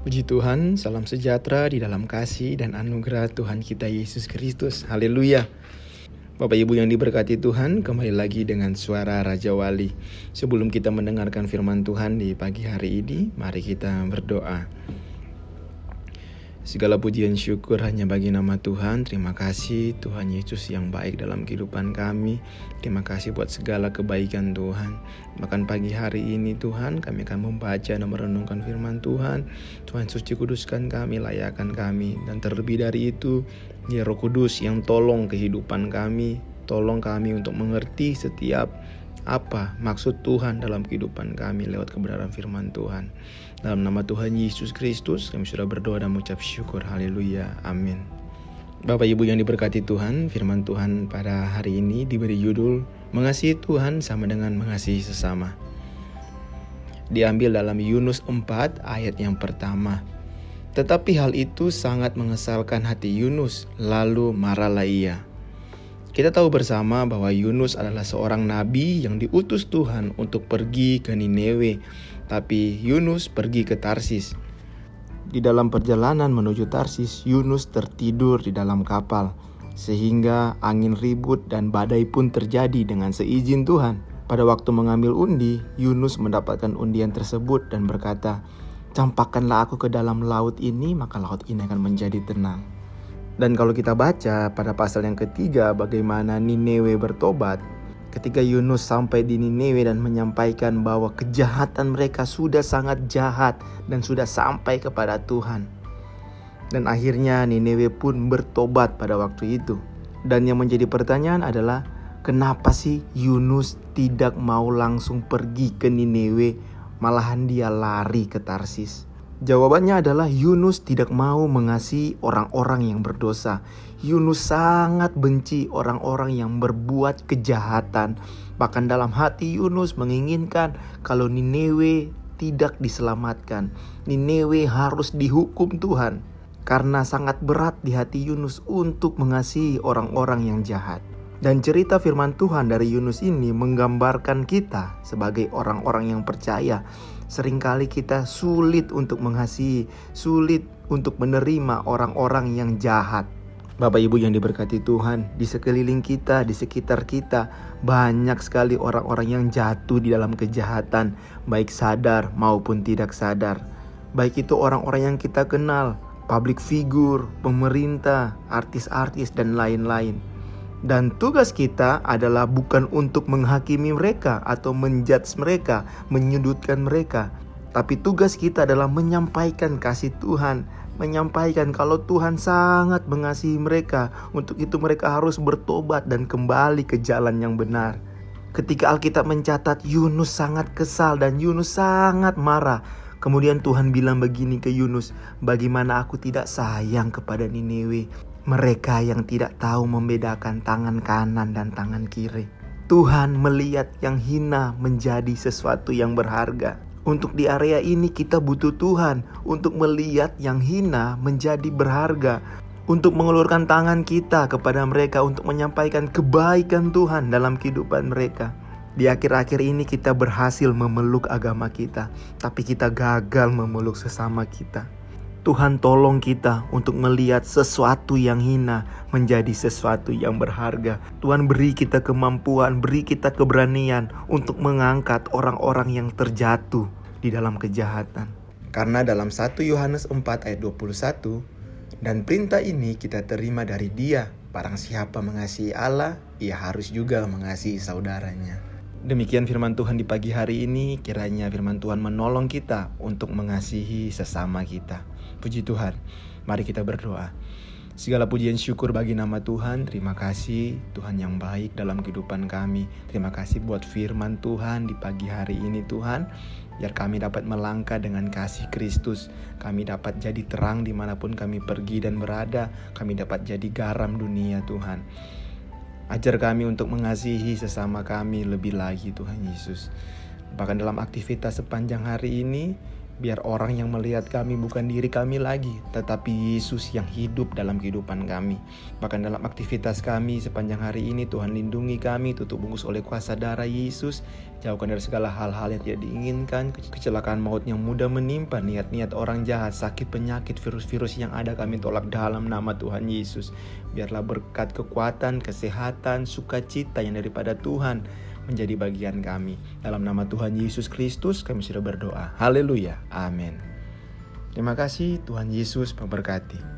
Puji Tuhan, salam sejahtera di dalam kasih dan anugerah Tuhan kita Yesus Kristus. Haleluya. Bapak Ibu yang diberkati Tuhan, kembali lagi dengan suara Raja Wali. Sebelum kita mendengarkan firman Tuhan di pagi hari ini, mari kita berdoa. Segala pujian syukur hanya bagi nama Tuhan. Terima kasih Tuhan Yesus yang baik dalam kehidupan kami. Terima kasih buat segala kebaikan Tuhan. Bahkan pagi hari ini Tuhan kami akan membaca dan merenungkan firman Tuhan. Tuhan suci kuduskan kami, layakan kami. Dan terlebih dari itu, ya roh kudus yang tolong kehidupan kami. Tolong kami untuk mengerti setiap apa maksud Tuhan dalam kehidupan kami lewat kebenaran firman Tuhan. Dalam nama Tuhan Yesus Kristus kami sudah berdoa dan mengucap syukur. Haleluya. Amin. Bapak Ibu yang diberkati Tuhan, firman Tuhan pada hari ini diberi judul Mengasihi Tuhan sama dengan mengasihi sesama. Diambil dalam Yunus 4 ayat yang pertama. Tetapi hal itu sangat mengesalkan hati Yunus, lalu marahlah ia. Kita tahu bersama bahwa Yunus adalah seorang nabi yang diutus Tuhan untuk pergi ke Nineveh, tapi Yunus pergi ke Tarsis. Di dalam perjalanan menuju Tarsis, Yunus tertidur di dalam kapal, sehingga angin ribut dan badai pun terjadi dengan seizin Tuhan. Pada waktu mengambil undi, Yunus mendapatkan undian tersebut dan berkata, "Campakkanlah aku ke dalam laut ini, maka laut ini akan menjadi tenang." Dan kalau kita baca pada pasal yang ketiga bagaimana Nineveh bertobat, ketika Yunus sampai di Nineveh dan menyampaikan bahwa kejahatan mereka sudah sangat jahat dan sudah sampai kepada Tuhan. Dan akhirnya Nineveh pun bertobat pada waktu itu. Dan yang menjadi pertanyaan adalah kenapa sih Yunus tidak mau langsung pergi ke Nineveh malahan dia lari ke Tarsis? Jawabannya adalah Yunus tidak mau mengasihi orang-orang yang berdosa. Yunus sangat benci orang-orang yang berbuat kejahatan. Bahkan dalam hati Yunus menginginkan kalau Nineveh tidak diselamatkan. Nineveh harus dihukum Tuhan. Karena sangat berat di hati Yunus untuk mengasihi orang-orang yang jahat. Dan cerita firman Tuhan dari Yunus ini menggambarkan kita sebagai orang-orang yang percaya. Seringkali kita sulit untuk mengasihi, sulit untuk menerima orang-orang yang jahat. Bapak Ibu yang diberkati Tuhan, di sekeliling kita, di sekitar kita, banyak sekali orang-orang yang jatuh di dalam kejahatan, baik sadar maupun tidak sadar. Baik itu orang-orang yang kita kenal, public figure, pemerintah, artis-artis, dan lain-lain. Dan tugas kita adalah bukan untuk menghakimi mereka atau menjudge mereka, menyudutkan mereka. Tapi tugas kita adalah menyampaikan kasih Tuhan, menyampaikan kalau Tuhan sangat mengasihi mereka. Untuk itu mereka harus bertobat dan kembali ke jalan yang benar. Ketika Alkitab mencatat Yunus sangat kesal dan Yunus sangat marah. Kemudian Tuhan bilang begini ke Yunus, "Bagaimana aku tidak sayang kepada Nineveh? Mereka yang tidak tahu membedakan tangan kanan dan tangan kiri. Tuhan melihat yang hina menjadi sesuatu yang berharga. Untuk di area ini kita butuh Tuhan untuk melihat yang hina menjadi berharga. Untuk mengelurkan tangan kita kepada mereka untuk menyampaikan kebaikan Tuhan dalam kehidupan mereka. Di akhir-akhir ini kita berhasil memeluk agama kita, tapi kita gagal memeluk sesama kita. Tuhan tolong kita untuk melihat sesuatu yang hina menjadi sesuatu yang berharga. Tuhan beri kita kemampuan, beri kita keberanian untuk mengangkat orang-orang yang terjatuh di dalam kejahatan. Karena dalam 1 Yohanes 4 ayat 21, dan perintah ini kita terima dari dia, barang siapa mengasihi Allah, ia harus juga mengasihi saudaranya. Demikian firman Tuhan di pagi hari ini, kiranya firman Tuhan menolong kita untuk mengasihi sesama kita. Puji Tuhan, mari kita berdoa. Segala pujian syukur bagi nama Tuhan. Terima kasih Tuhan yang baik dalam kehidupan kami. Terima kasih buat firman Tuhan di pagi hari ini Tuhan. Biar kami dapat melangkah dengan kasih Kristus. Kami dapat jadi terang di mana pun kami pergi dan berada. Kami dapat jadi garam dunia Tuhan. Ajar kami untuk mengasihi sesama kami lebih lagi Tuhan Yesus. Bahkan dalam aktivitas sepanjang hari ini, Biar orang yang melihat kami bukan diri kami lagi, tetapi Yesus yang hidup dalam kehidupan kami. Bahkan dalam aktivitas kami sepanjang hari ini Tuhan lindungi kami, tutup bungkus oleh kuasa darah Yesus. Jauhkan dari segala hal-hal yang tidak diinginkan, kecelakaan maut yang mudah menimpa, niat-niat orang jahat, sakit penyakit, virus-virus yang ada kami tolak dalam nama Tuhan Yesus. Biarlah berkat kekuatan, kesehatan, sukacita yang daripada Tuhan menjadi bagian kami. Dalam nama Tuhan Yesus Kristus kami sudah berdoa. Haleluya. Amin. Terima kasih Tuhan Yesus memberkati.